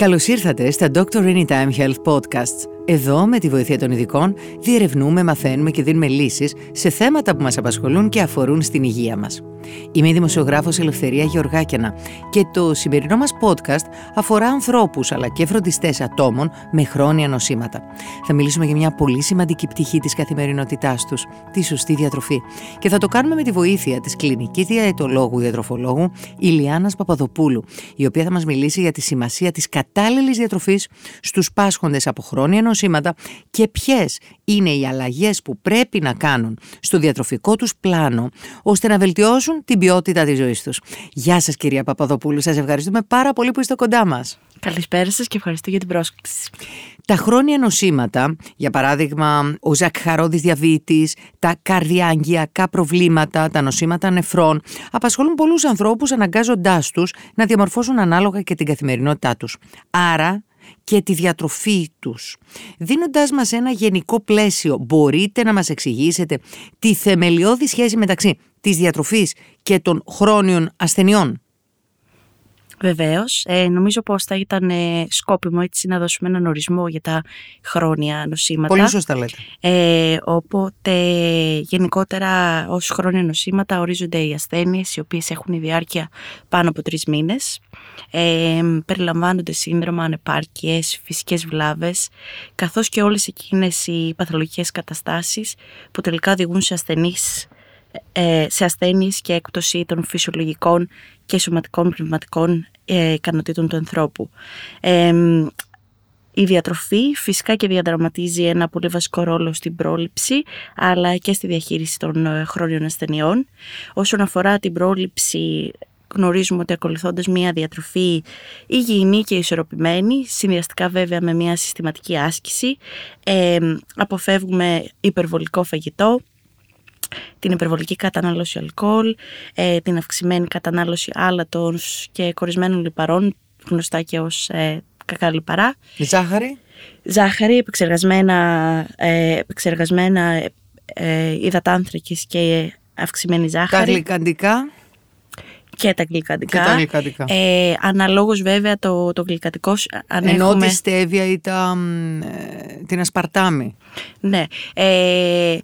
Καλώ ήρθατε στα Doctor Anytime Health Podcasts. Εδώ, με τη βοήθεια των ειδικών, διερευνούμε, μαθαίνουμε και δίνουμε λύσεις σε θέματα που μας απασχολούν και αφορούν στην υγεία μας. Είμαι η δημοσιογράφος Ελευθερία Γεωργάκιανα και το σημερινό μας podcast αφορά ανθρώπους αλλά και φροντιστές ατόμων με χρόνια νοσήματα. Θα μιλήσουμε για μια πολύ σημαντική πτυχή της καθημερινότητάς τους, τη σωστή διατροφή. Και θα το κάνουμε με τη βοήθεια της κλινικής διαετολόγου διατροφολόγου Ηλιάνας Παπαδοπούλου, η οποία θα μας μιλήσει για τη σημασία της κατάλληλης διατροφής στους πάσχοντες από χρόνια νοσήματα και ποιες είναι οι αλλαγές που πρέπει να κάνουν στο διατροφικό τους πλάνο ώστε να βελτιώσουν την ποιότητα της ζωής τους. Γεια σας κυρία Παπαδοπούλου, σας ευχαριστούμε πάρα πολύ που είστε κοντά μας. Καλησπέρα σας και ευχαριστώ για την πρόσκληση. Τα χρόνια νοσήματα, για παράδειγμα ο ζακχαρόδης διαβήτης, τα καρδιάγγειακά προβλήματα, τα νοσήματα νεφρών, απασχολούν πολλούς ανθρώπους αναγκάζοντάς τους να διαμορφώσουν ανάλογα και την καθημερινότητά τους. Άρα και τη διατροφή τους. Δίνοντάς μας ένα γενικό πλαίσιο, μπορείτε να μας εξηγήσετε τη θεμελιώδη σχέση μεταξύ της διατροφής και των χρόνιων ασθενειών. Βεβαίως. Ε, νομίζω πως θα ήταν ε, σκόπιμο έτσι να δώσουμε έναν ορισμό για τα χρόνια νοσήματα. Πολύ σωστά λέτε. Ε, οπότε γενικότερα ως χρόνια νοσήματα ορίζονται οι ασθένειες οι οποίες έχουν διάρκεια πάνω από τρεις μήνες. Ε, περιλαμβάνονται σύνδρομα, ανεπάρκειες, φυσικές βλάβες, καθώς και όλες εκείνες οι παθολογικές καταστάσεις που τελικά οδηγούν σε ασθενείς ε, σε ασθένειες και έκπτωση των φυσιολογικών και σωματικών πνευματικών ε, ικανοτήτων του ανθρώπου. Ε, η διατροφή φυσικά και διαδραματίζει ένα πολύ βασικό ρόλο στην πρόληψη αλλά και στη διαχείριση των ε, χρόνιων ασθενειών. Όσον αφορά την πρόληψη γνωρίζουμε ότι ακολουθώντας μια διατροφή υγιεινή και ισορροπημένη, συνδυαστικά βέβαια με μια συστηματική άσκηση, ε, αποφεύγουμε υπερβολικό φαγητό, την υπερβολική κατανάλωση αλκοόλ, ε, την αυξημένη κατανάλωση άλατων και κορισμένων λιπαρών, γνωστά και ως ε, κακά λιπαρά. Ζάχαρη; Ζάχαρη, επεξεργασμένα, ε, επεξεργασμένα ε, υδατάνθρακης και αυξημένη ζάχαρη. Τα γλυκαντικά; Και τα γλυκαντικά. Και τα γλυκαντικά. Ε, αναλόγως βέβαια το, το γλυκαντικό αν Ενώ τη στέβια ή τα, ε, την ασπαρτάμι. Ναι. Ε,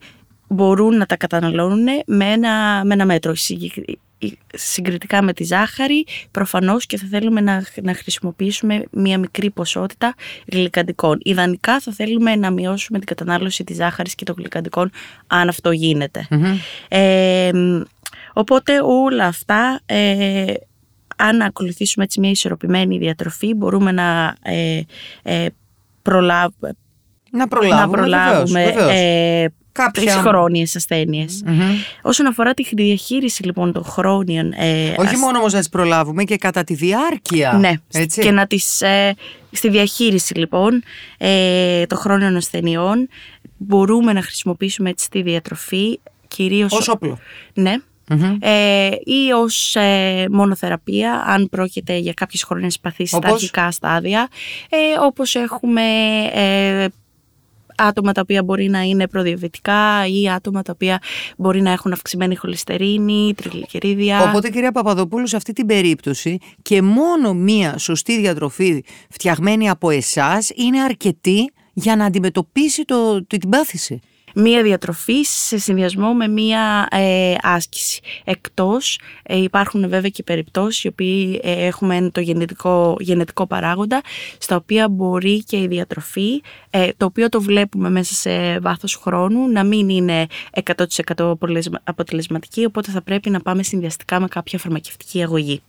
μπορούν να τα καταναλώνουν με ένα, με ένα μέτρο. Συγκριτικά με τη ζάχαρη, προφανώς και θα θέλουμε να, να χρησιμοποιήσουμε μία μικρή ποσότητα γλυκαντικών. Ιδανικά θα θέλουμε να μειώσουμε την κατανάλωση της ζάχαρης και των γλυκαντικών, αν αυτό Ε, οπότε όλα αυτά, ε, αν ακολουθήσουμε έτσι μια ισορροπημένη διατροφή, μπορούμε να ε, ε, προλάβουμε, να προλάβουμε, να προλάβουμε ε, Κάποια... τις χρόνιες Όσον αφορά τη διαχείριση λοιπόν των χρόνιων... Ε, Όχι μόνο όμως να τις προλάβουμε και κατά τη διάρκεια. Ναι, έτσι. και να τις... Ε, στη διαχείριση λοιπόν ε, των χρόνιων ασθενειών μπορούμε να χρησιμοποιήσουμε έτσι τη διατροφή κυρίως... Ως όπλο. Ναι. Ε, ή ως ε, μονοθεραπεία αν πρόκειται για κάποιες χρόνιες παθήσεις στα αρχικά στάδια. Ε, όπως έχουμε ε, άτομα τα οποία μπορεί να είναι προδιαβητικά ή άτομα τα οποία μπορεί να έχουν αυξημένη χολυστερίνη, τριγλικερίδια. Οπότε κυρία Παπαδοπούλου σε αυτή την περίπτωση και μόνο μία σωστή διατροφή φτιαγμένη από εσάς είναι αρκετή για να αντιμετωπίσει το, την πάθηση μία διατροφή σε συνδυασμό με μία ε, άσκηση. Εκτός ε, υπάρχουν βέβαια και περιπτώσεις οι οποίοι ε, έχουμε το γενετικό, γενετικό παράγοντα στα οποία μπορεί και η διατροφή το οποίο το βλέπουμε μέσα σε βάθος χρόνου να μην είναι 100% αποτελεσματική οπότε θα πρέπει να πάμε συνδυαστικά με κάποια φαρμακευτική αγωγή.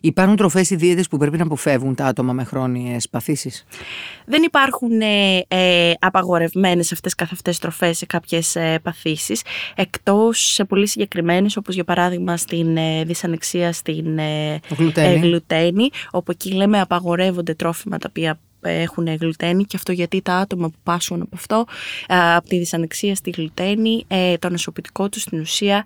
Υπάρχουν τροφές ή δίαιτες που πρέπει να αποφεύγουν τα άτομα με χρόνιες παθήσεις; Δεν υπάρχουν ε, ε, απαγορευμένες αυτές καθ' αυτές τροφές σε κάποιες ε, παθήσεις, εκτός σε πολύ συγκεκριμένες, όπως για παράδειγμα στην ε, δυσανεξία στην ε, γλουτένη. Ε, γλουτένη, όπου εκεί λέμε απαγορεύονται τρόφιμα τα οποία έχουν γλουτένη και αυτό γιατί τα άτομα που πάσχουν από αυτό, ε, από τη δυσανεξία στη γλουτένη, το νοσοποιητικό τους στην ουσία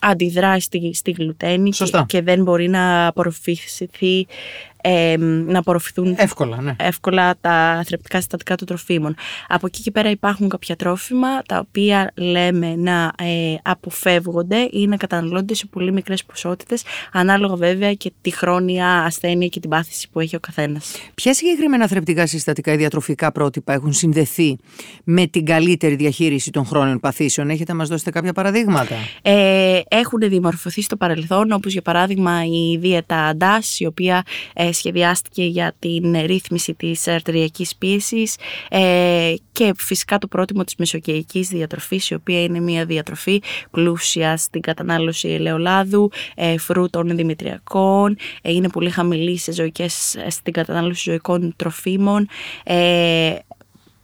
αντιδρά στη, στη γλουτένη και, δεν μπορεί να απορροφηθεί ε, να απορροφηθούν εύκολα, ναι. εύκολα τα θρεπτικά συστατικά των τροφίμων. Από εκεί και πέρα υπάρχουν κάποια τρόφιμα τα οποία λέμε να ε, αποφεύγονται ή να καταναλώνται σε πολύ μικρές ποσότητες ανάλογα βέβαια και τη χρόνια ασθένεια και την πάθηση που έχει ο καθένας. Ποια συγκεκριμένα θρεπτικά συστατικά ή διατροφικά πρότυπα έχουν συνδεθεί με την καλύτερη διαχείριση των χρόνων παθήσεων; Έχετε να μας δώσετε κάποια παραδείγματα; Ε, έχουν δημορφωθεί στο παρελθόν όπως για παράδειγμα η δίαιτα DAS η οποία ε, σχεδιάστηκε για την ρύθμιση της αρτηριακής πίεσης ε, και φυσικά το πρότυπο της μεσοκαιρικής διατροφής η οποία είναι μια διατροφή πλούσια στην κατανάλωση ελαιολάδου, ε, φρούτων δημητριακών, ε, είναι πολύ χαμηλή σε ζωικές, στην κατανάλωση ζωικών τροφίμων, ε,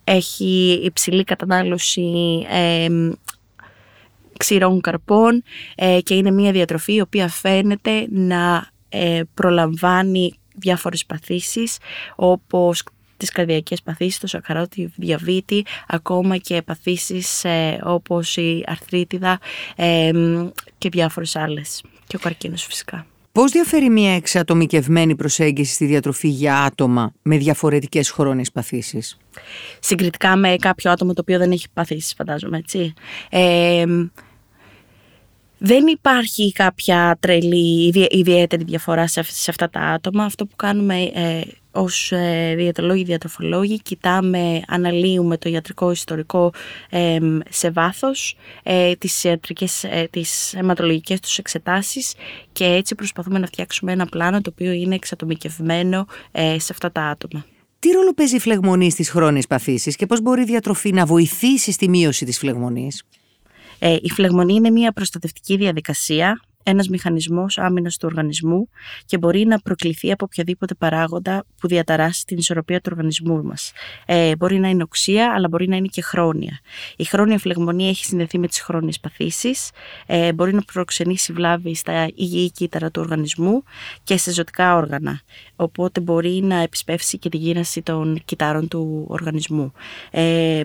έχει υψηλή κατανάλωση ε, ξηρών καρπών ε, και είναι μια διατροφή η οποία φαίνεται να ε, προλαμβάνει διάφορες παθήσεις όπως τις καρδιακές παθήσεις, το σακαρώτη διαβήτη, ακόμα και παθήσεις ε, όπως η αρθρίτιδα ε, και διάφορες άλλες και ο καρκίνος φυσικά. Πώς διαφέρει μια εξατομικευμένη προσέγγιση στη διατροφή για άτομα με διαφορετικές χρόνιες παθήσεις; Συγκριτικά με κάποιο άτομο το οποίο δεν έχει παθήσεις φαντάζομαι έτσι. Ε, δεν υπάρχει κάποια τρελή ιδιαίτερη διαφορά σε, αυτά τα άτομα. Αυτό που κάνουμε ε, ως ε, διατολόγοι, διατροφολόγοι, κοιτάμε, αναλύουμε το ιατρικό ιστορικό ε, σε βάθος, ε, τις, ιατρικές, ε, τις αιματολογικές τους εξετάσεις και έτσι προσπαθούμε να φτιάξουμε ένα πλάνο το οποίο είναι εξατομικευμένο ε, σε αυτά τα άτομα. Τι ρόλο παίζει η φλεγμονή στις χρόνιες παθήσεις και πώς μπορεί η διατροφή να βοηθήσει στη μείωση της φλεγμονής; Ε, η φλεγμονή είναι μια προστατευτική διαδικασία, ένας μηχανισμός άμυνας του οργανισμού και μπορεί να προκληθεί από οποιαδήποτε παράγοντα που διαταράσει την ισορροπία του οργανισμού μας. Ε, μπορεί να είναι οξία, αλλά μπορεί να είναι και χρόνια. Η χρόνια φλεγμονή έχει συνδεθεί με τις χρόνιες παθήσεις, ε, μπορεί να προξενήσει βλάβη στα υγιή κύτταρα του οργανισμού και σε ζωτικά όργανα. Οπότε μπορεί να επισπεύσει και τη γύραση των κυτάρων του οργανισμού. Ε,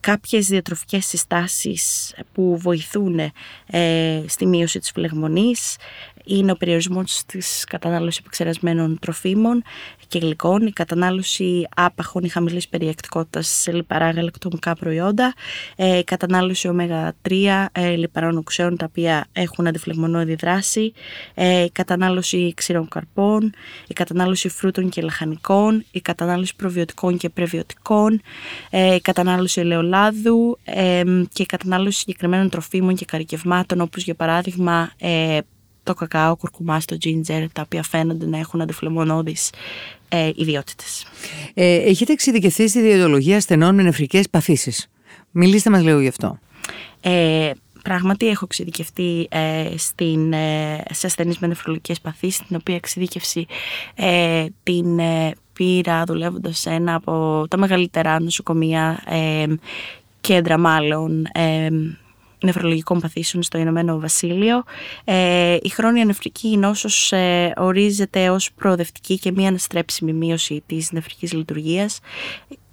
κάποιες διατροφικές συστάσεις που βοηθούν ε, στη μείωση της φλεγμονής είναι ο περιορισμός της κατανάλωσης επεξεργασμένων τροφίμων και γλυκών, η κατανάλωση άπαχων ή χαμηλής περιεκτικότητας σε λιπαρά γαλακτομικά προϊόντα, ε, η κατανάλωση ω3 ε, λιπαρών οξέων τα οποία έχουν αντιφλεγμονώδη δράση, ε, η κατανάλωση ξηρών καρπών, η κατανάλωση φρούτων και λαχανικών, η κατανάλωση προβιωτικών και πρεβιωτικών, η κατανάλωση ελαιολάδου. Και η κατανάλωση συγκεκριμένων τροφίμων και καρικευμάτων όπως για παράδειγμα το κακάο, κουρκουμάς, το ginger, τα οποία φαίνονται να έχουν αντιφλεμονώδεις ε, ιδιότητες. Ε, έχετε εξειδικευθεί στη διαιτολογία ασθενών με νεφρικές παθήσεις. Μιλήστε μας λίγο γι' αυτό. Ε, Πράγματι έχω εξειδικευτεί ε, στην, ε, σε ασθενείς με νεφρολογικές παθήσεις, την οποία εξειδικευσή ε, την ε, πήρα δουλεύοντας σε ένα από τα μεγαλύτερα νοσοκομεία ε, κέντρα μάλλον νευρολογικών παθήσεων στο Ηνωμένο Βασίλειο. Ε, η χρόνια νεφρική νόσος ε, ορίζεται ως προοδευτική και μία αναστρέψιμη μείωση της νεφρικής λειτουργίας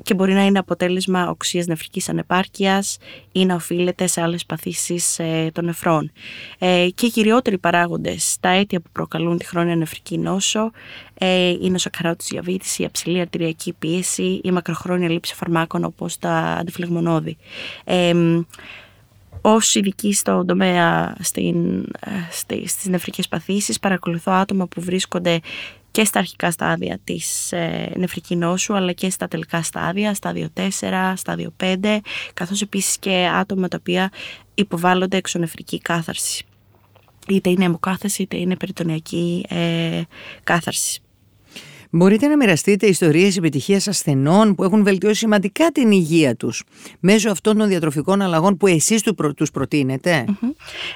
και μπορεί να είναι αποτέλεσμα οξείας νεφρικής ανεπάρκειας ή να οφείλεται σε άλλες παθήσεις ε, των νεφρών. Ε, και οι κυριότεροι παράγοντες, τα αίτια που προκαλούν τη χρόνια νεφρική νόσο, ε, είναι ο σακαρότης διαβήτηση, η αψηλή αρτηριακή πίεση, η μακροχρόνια λήψη φαρμάκων όπως τα αντιφλεγμονώδη. Ε, ως ειδική στον τομέα στην, ε, στις νεφρικές παθήσεις παρακολουθώ άτομα που βρίσκονται και στα αρχικά στάδια της ε, νεφρική νόσου αλλά και στα τελικά στάδια, στάδιο 4, στάδιο 5 καθώς επίσης και άτομα τα οποία υποβάλλονται εξωνεφρική κάθαρση είτε είναι αιμοκάθαρση είτε είναι περιτονιακή ε, κάθαρση. Μπορείτε να μοιραστείτε ιστορίες επιτυχίας ασθενών που έχουν βελτιώσει σημαντικά την υγεία τους μέσω αυτών των διατροφικών αλλαγών που εσείς τους προτείνετε;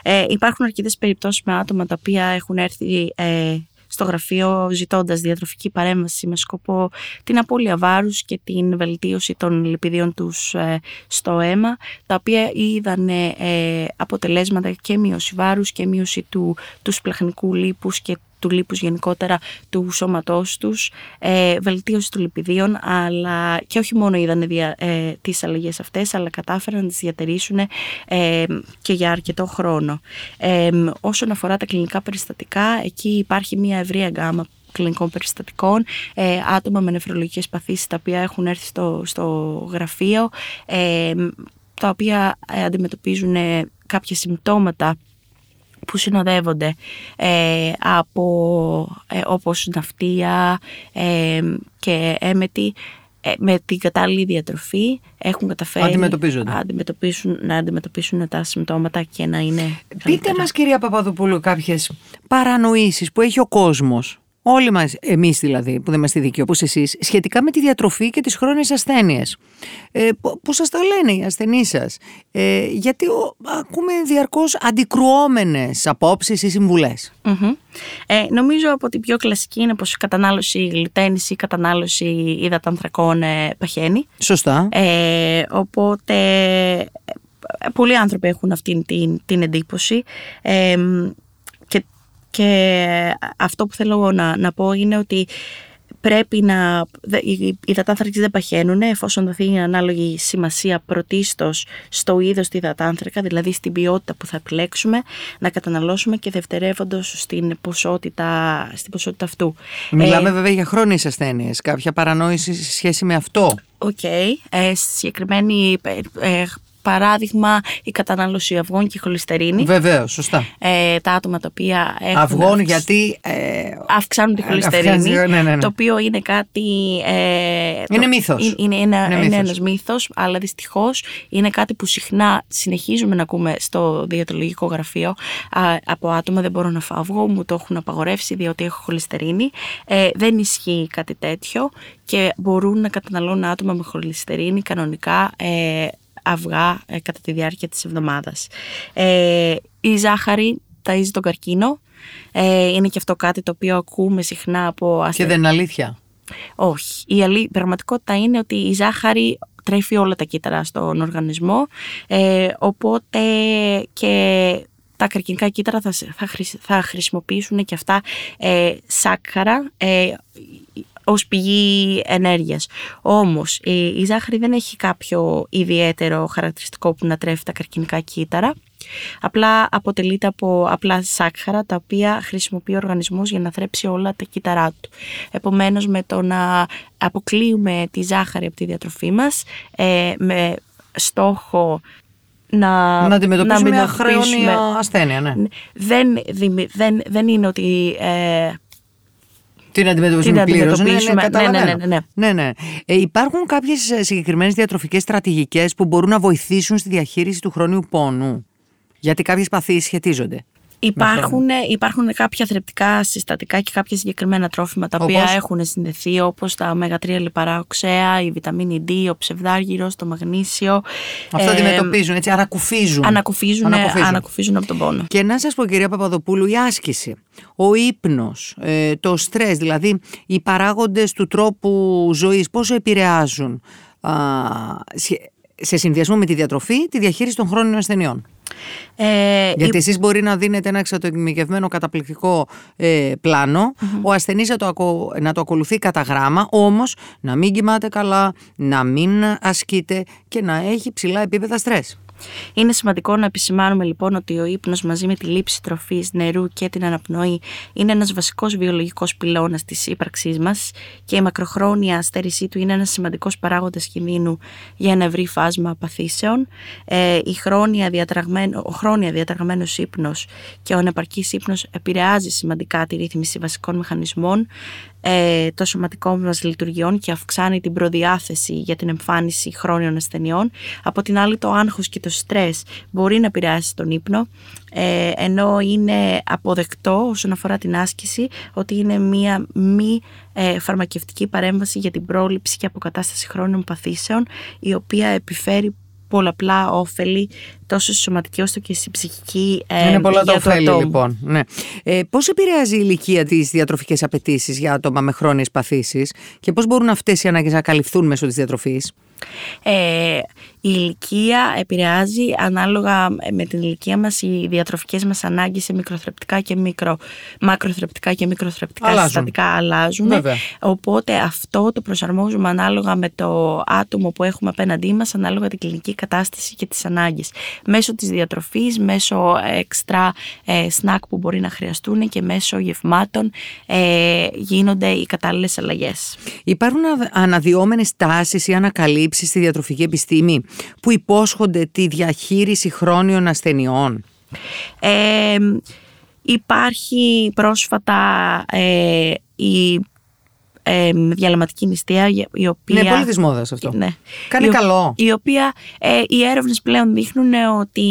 Ε, υπάρχουν αρκετές περιπτώσεις με άτομα τα οποία έχουν έρθει ε, στο γραφείο ζητώντας διατροφική παρέμβαση με σκοπό την απώλεια βάρους και την βελτίωση των λιπιδίων τους ε, στο αίμα τα οποία είδαν ε, αποτελέσματα και μείωση βάρους και μείωση του, τους σπλαχνικού λίπους και του λίπους γενικότερα του σώματός τους, ε, βελτίωση των λιπιδίων, αλλά και όχι μόνο είδανε δια, ε, τις αλλαγές αυτές, αλλά κατάφεραν να τις διατηρήσουν ε, και για αρκετό χρόνο. Ε, όσον αφορά τα κλινικά περιστατικά, εκεί υπάρχει μια ευρία γκάμα κλινικών περιστατικών, ε, άτομα με νεφρολογικές παθήσεις τα οποία έχουν έρθει στο, στο γραφείο, ε, τα οποία ε, αντιμετωπίζουν κάποια συμπτώματα που συνοδεύονται ε, από ε, όπως ναυτία και έμετη με την κατάλληλη διατροφή έχουν καταφέρει αντιμετωπίζονται. αντιμετωπίσουν, να αντιμετωπίσουν τα συμπτώματα και να είναι Πείτε καλύτερα. μας κυρία Παπαδοπούλου κάποιες παρανοήσεις που έχει ο κόσμος όλοι μας, εμείς δηλαδή που δεν είμαστε δικοί όπως εσείς, σχετικά με τη διατροφή και τις χρόνιες ασθένειες. Ε, που σας τα λένε οι ασθενείς σας; Ε, γιατί ο, ακούμε διαρκώς αντικρουόμενες απόψεις ή συμβουλες Ε, νομίζω από την πιο κλασική είναι πως η κατανάλωση γλυτένης ή η κατανάλωση υδατανθρακών ε, παχαίνει. Σωστά. Ε, οπότε ε, πολλοί άνθρωποι έχουν αυτή την, την εντύπωση. Ε, και αυτό που θέλω να, να πω είναι ότι πρέπει να. Οι υδατάνθρακες δεν παχαίνουν εφόσον δοθεί η ανάλογη σημασία πρωτίστως στο είδος του υδατάνθρακα, δηλαδή στην ποιότητα που θα επιλέξουμε να καταναλώσουμε και δευτερευόντως στην ποσότητα, στην ποσότητα αυτού. Μιλάμε ε, βέβαια για χρόνιες ασθένειες. Κάποια παρανόηση σε σχέση με αυτό. OK. Okay. Ε, συγκεκριμένη ε, παράδειγμα η κατανάλωση αυγών και χολυστερίνη. Βεβαίως, σωστά. Ε, τα άτομα τα οποία έχουν. Αυγών γιατί. Ε, αυξάνουν τη χολυστερίνη. Ναι, ναι, ναι. Το οποίο είναι κάτι. Ε, είναι μύθος. Είναι, είναι, είναι, είναι ένας μύθος, αλλά δυστυχώς είναι κάτι που συχνά συνεχίζουμε να ακούμε στο διατολογικό γραφείο α, από άτομα. Δεν μπορώ να φάω αυγό, μου το έχουν απαγορεύσει διότι έχω χολυστερίνη. Ε, δεν ισχύει κάτι τέτοιο και μπορούν να καταναλώνουν άτομα με χολυστερίνη κανονικά ε, αυγά ε, κατά τη διάρκεια της εβδομάδας. Ε, η ζάχαρη ταΐζει τον καρκίνο. Ε, είναι και αυτό κάτι το οποίο ακούμε συχνά από Και δεν είναι αλήθεια; Όχι. Η αλή... πραγματικότητα είναι ότι η ζάχαρη τρέφει όλα τα κύτταρα στον οργανισμό. Ε, οπότε και τα καρκινικά κύτταρα θα, θα, θα χρησιμοποιήσουν και αυτά ε, σάκχαρα ε, ως πηγή ενέργειας. Όμως η, ζάχαρη δεν έχει κάποιο ιδιαίτερο χαρακτηριστικό που να τρέφει τα καρκινικά κύτταρα. Απλά αποτελείται από απλά σάκχαρα τα οποία χρησιμοποιεί ο οργανισμός για να θρέψει όλα τα κύτταρά του. Επομένως με το να αποκλείουμε τη ζάχαρη από τη διατροφή μας ε, με στόχο να, να αντιμετωπίσουμε μια χρόνια ασθένεια. Ναι. Δεν, δεν, δεν είναι ότι ε, την αντιμετωπίσουμε πλήρως. Ναι, ναι, ναι, ναι, ναι, ναι. ναι, ναι. Ε, υπάρχουν κάποιες συγκεκριμένες διατροφικές στρατηγικές που μπορούν να βοηθήσουν στη διαχείριση του χρόνιου πόνου; Γιατί κάποιες παθήσεις σχετίζονται. Υπάρχουν, υπάρχουν κάποια θρεπτικά συστατικά και κάποια συγκεκριμένα τρόφιμα τα οποία έχουν συνδεθεί όπως τα ω3 λιπαρά οξέα, η βιταμίνη D, ο ψευδάργυρος, το μαγνήσιο. Αυτά ε, αντιμετωπίζουν, έτσι ανακουφίζουν. Ανακουφίζουν, ανακουφίζουν. ανακουφίζουν από τον πόνο. Και να σας πω κυρία Παπαδοπούλου, η άσκηση, ο ύπνος, ε, το στρες, δηλαδή οι παράγοντες του τρόπου ζωής, πόσο επηρεάζουν α, σε συνδυασμό με τη διατροφή, τη διαχείριση των χρόνων ασθενειών. Ε, Γιατί η... εσείς μπορεί να δίνετε ένα εξατομικευμένο καταπληκτικό ε, πλανο ο ασθενής να το, να το ακολουθεί κατά γράμμα, όμως να μην κοιμάται καλά, να μην ασκείται και να έχει ψηλά επίπεδα στρες. Είναι σημαντικό να επισημάνουμε λοιπόν ότι ο ύπνος μαζί με τη λήψη τροφής, νερού και την αναπνοή είναι ένας βασικός βιολογικός πυλώνας της ύπαρξής μας και η μακροχρόνια αστέρησή του είναι ένας σημαντικός παράγοντας κινδύνου για ένα ευρύ φάσμα παθήσεων. Ε, η χρόνια διατραγμένο, ο χρόνια διατραγμένος ύπνος και ο ανεπαρκής ύπνος επηρεάζει σημαντικά τη ρύθμιση βασικών μηχανισμών ε, των σωματικών μας λειτουργιών και αυξάνει την προδιάθεση για την εμφάνιση χρόνιων ασθενειών. Από την άλλη το άγχος και το στρες μπορεί να επηρεάσει τον ύπνο ε, ενώ είναι αποδεκτό όσον αφορά την άσκηση ότι είναι μία μη ε, φαρμακευτική παρέμβαση για την πρόληψη και αποκατάσταση χρόνιων παθήσεων η οποία επιφέρει πολλαπλά όφελη τόσο στη σωματική όσο και στη ψυχική ε, Είναι πολλά τα ωφέλη λοιπόν. Ναι. Ε, πώς επηρεάζει η ηλικία τις διατροφικές απαιτήσεις για άτομα με χρόνιες παθήσεις και πώς μπορούν αυτές οι ανάγκες να καλυφθούν μέσω της διατροφής; Ε, η ηλικία επηρεάζει ανάλογα με την ηλικία μας οι διατροφικές μας ανάγκες σε μικροθρεπτικά και μικρο, μακροθρεπτικά και μικροθρεπτικά Αλλάζουν. συστατικά αλλάζουν. Βέβαια. Οπότε αυτό το προσαρμόζουμε ανάλογα με το άτομο που έχουμε απέναντί μας, ανάλογα την κλινική κατάσταση και τις ανάγκες. Μέσω της διατροφής, μέσω εξτρά ε, σνακ που μπορεί να χρειαστούν και μέσω γευμάτων ε, γίνονται οι κατάλληλες αλλαγές. Υπάρχουν αδ- αναδυόμενες τάσεις ή ανακαλύψεις στη διατροφική επιστήμη που υπόσχονται τη διαχείριση χρόνιων ασθενειών. Ε, υπάρχει πρόσφατα ε, η ε, διαλαματική νηστεία η- η οποία... Ναι, πολύ της μόδας αυτό. Ναι. Κάνει η, ο- καλό. Η οποία ε, οι έρευνες πλέον δείχνουν ότι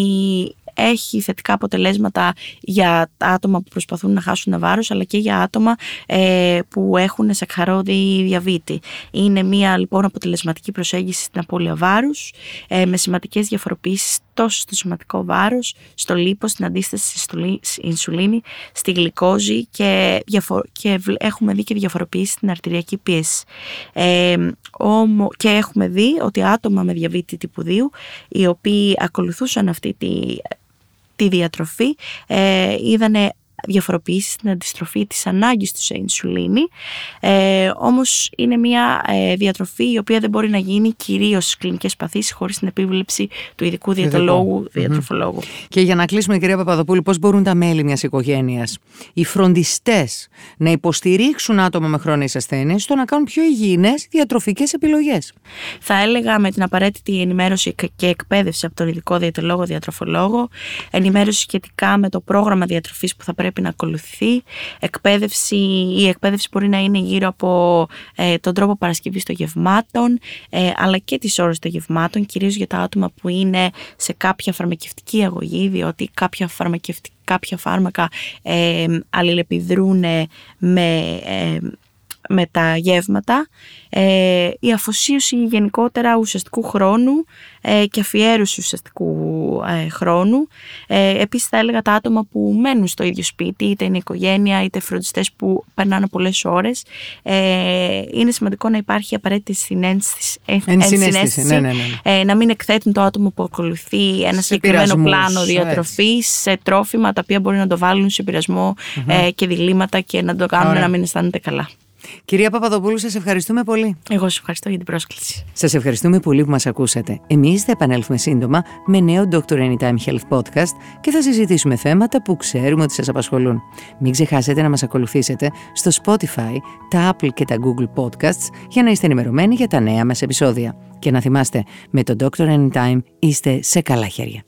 έχει θετικά αποτελέσματα για τα άτομα που προσπαθούν να χάσουν βάρος αλλά και για άτομα ε, που έχουν σακχαρώδη διαβήτη. Είναι μια λοιπόν αποτελεσματική προσέγγιση στην απώλεια βάρους ε, με σημαντικές διαφοροποιήσεις τόσο στο σωματικό βάρος, στο λίπος, στην αντίσταση στη ινσουλίνη, στη γλυκόζη και, διαφο- και βλ- έχουμε δει και διαφοροποιήσεις στην αρτηριακή πίεση. Ε, όμο, και έχουμε δει ότι άτομα με διαβήτη τύπου 2 οι οποίοι ακολουθούσαν αυτή τη, τη διατροφή ε, είδανε διαφοροποιήσεις στην αντιστροφή της ανάγκης του σε ινσουλίνη ε, όμως είναι μια ε, διατροφή η οποία δεν μπορεί να γίνει κυρίως στις κλινικές παθήσεις χωρίς την επίβλεψη του ειδικού διατολόγου, διατροφολόγου. Και για να κλείσουμε, κυρία Παπαδοπούλου, πώς μπορούν τα μέλη μιας οικογένειας, οι φροντιστές, να υποστηρίξουν άτομα με χρόνιες ασθένειες στο να κάνουν πιο υγιεινές διατροφικές επιλογές; Θα έλεγα με την απαραίτητη ενημέρωση και εκπαίδευση από τον ειδικό διαιτολόγο, διατροφολόγο, ενημέρωση σχετικά με το πρόγραμμα διατροφής που θα πρέπει να ακολουθεί, εκπαίδευση, η εκπαίδευση μπορεί να είναι γύρω από ε, τον τρόπο παρασκευής των γευμάτων, ε, αλλά και τις ώρες των γευμάτων, κυρίως για τα άτομα που είναι σε κάποια φαρμακευτική αγωγή, διότι κάποια φαρμακευτικά κάποια φάρμακα ε, αλληλεπιδρούν με, ε, με τα γεύματα, ε, η αφοσίωση γενικότερα ουσιαστικού χρόνου ε, και αφιέρωση ουσιαστικού ε, χρόνου. Ε, επίσης θα έλεγα τα άτομα που μένουν στο ίδιο σπίτι, είτε είναι οικογένεια είτε φροντιστές που περνάνε πολλές ώρες. Ε, είναι σημαντικό να υπάρχει απαραίτητη συνένστηση, ε, Ενσυναίσθηση, ενσυναίσθηση, ναι, ναι, ναι. ε, να μην εκθέτουν το άτομο που ακολουθεί ένα Σε συγκεκριμένο πειρασμούς, πλάνο έτσι. διατροφής, σε τρόφιμα τα οποία μπορεί να το βάλουν σε πειρασμο ε, και διλήμματα και να το κάνουν Ωραία. να μην αισθάνεται καλά. Κυρία Παπαδοπούλου, σας ευχαριστούμε πολύ. Εγώ σας ευχαριστώ για την πρόσκληση. Σας ευχαριστούμε πολύ που μας ακούσατε. Εμείς θα επανέλθουμε σύντομα με νέο Dr. Anytime Health Podcast και θα συζητήσουμε θέματα που ξέρουμε ότι σας απασχολούν. Μην ξεχάσετε να μας ακολουθήσετε στο Spotify, τα Apple και τα Google Podcasts για να είστε ενημερωμένοι για τα νέα μας επεισόδια. Και να θυμάστε, με το Dr. Anytime είστε σε καλά χέρια.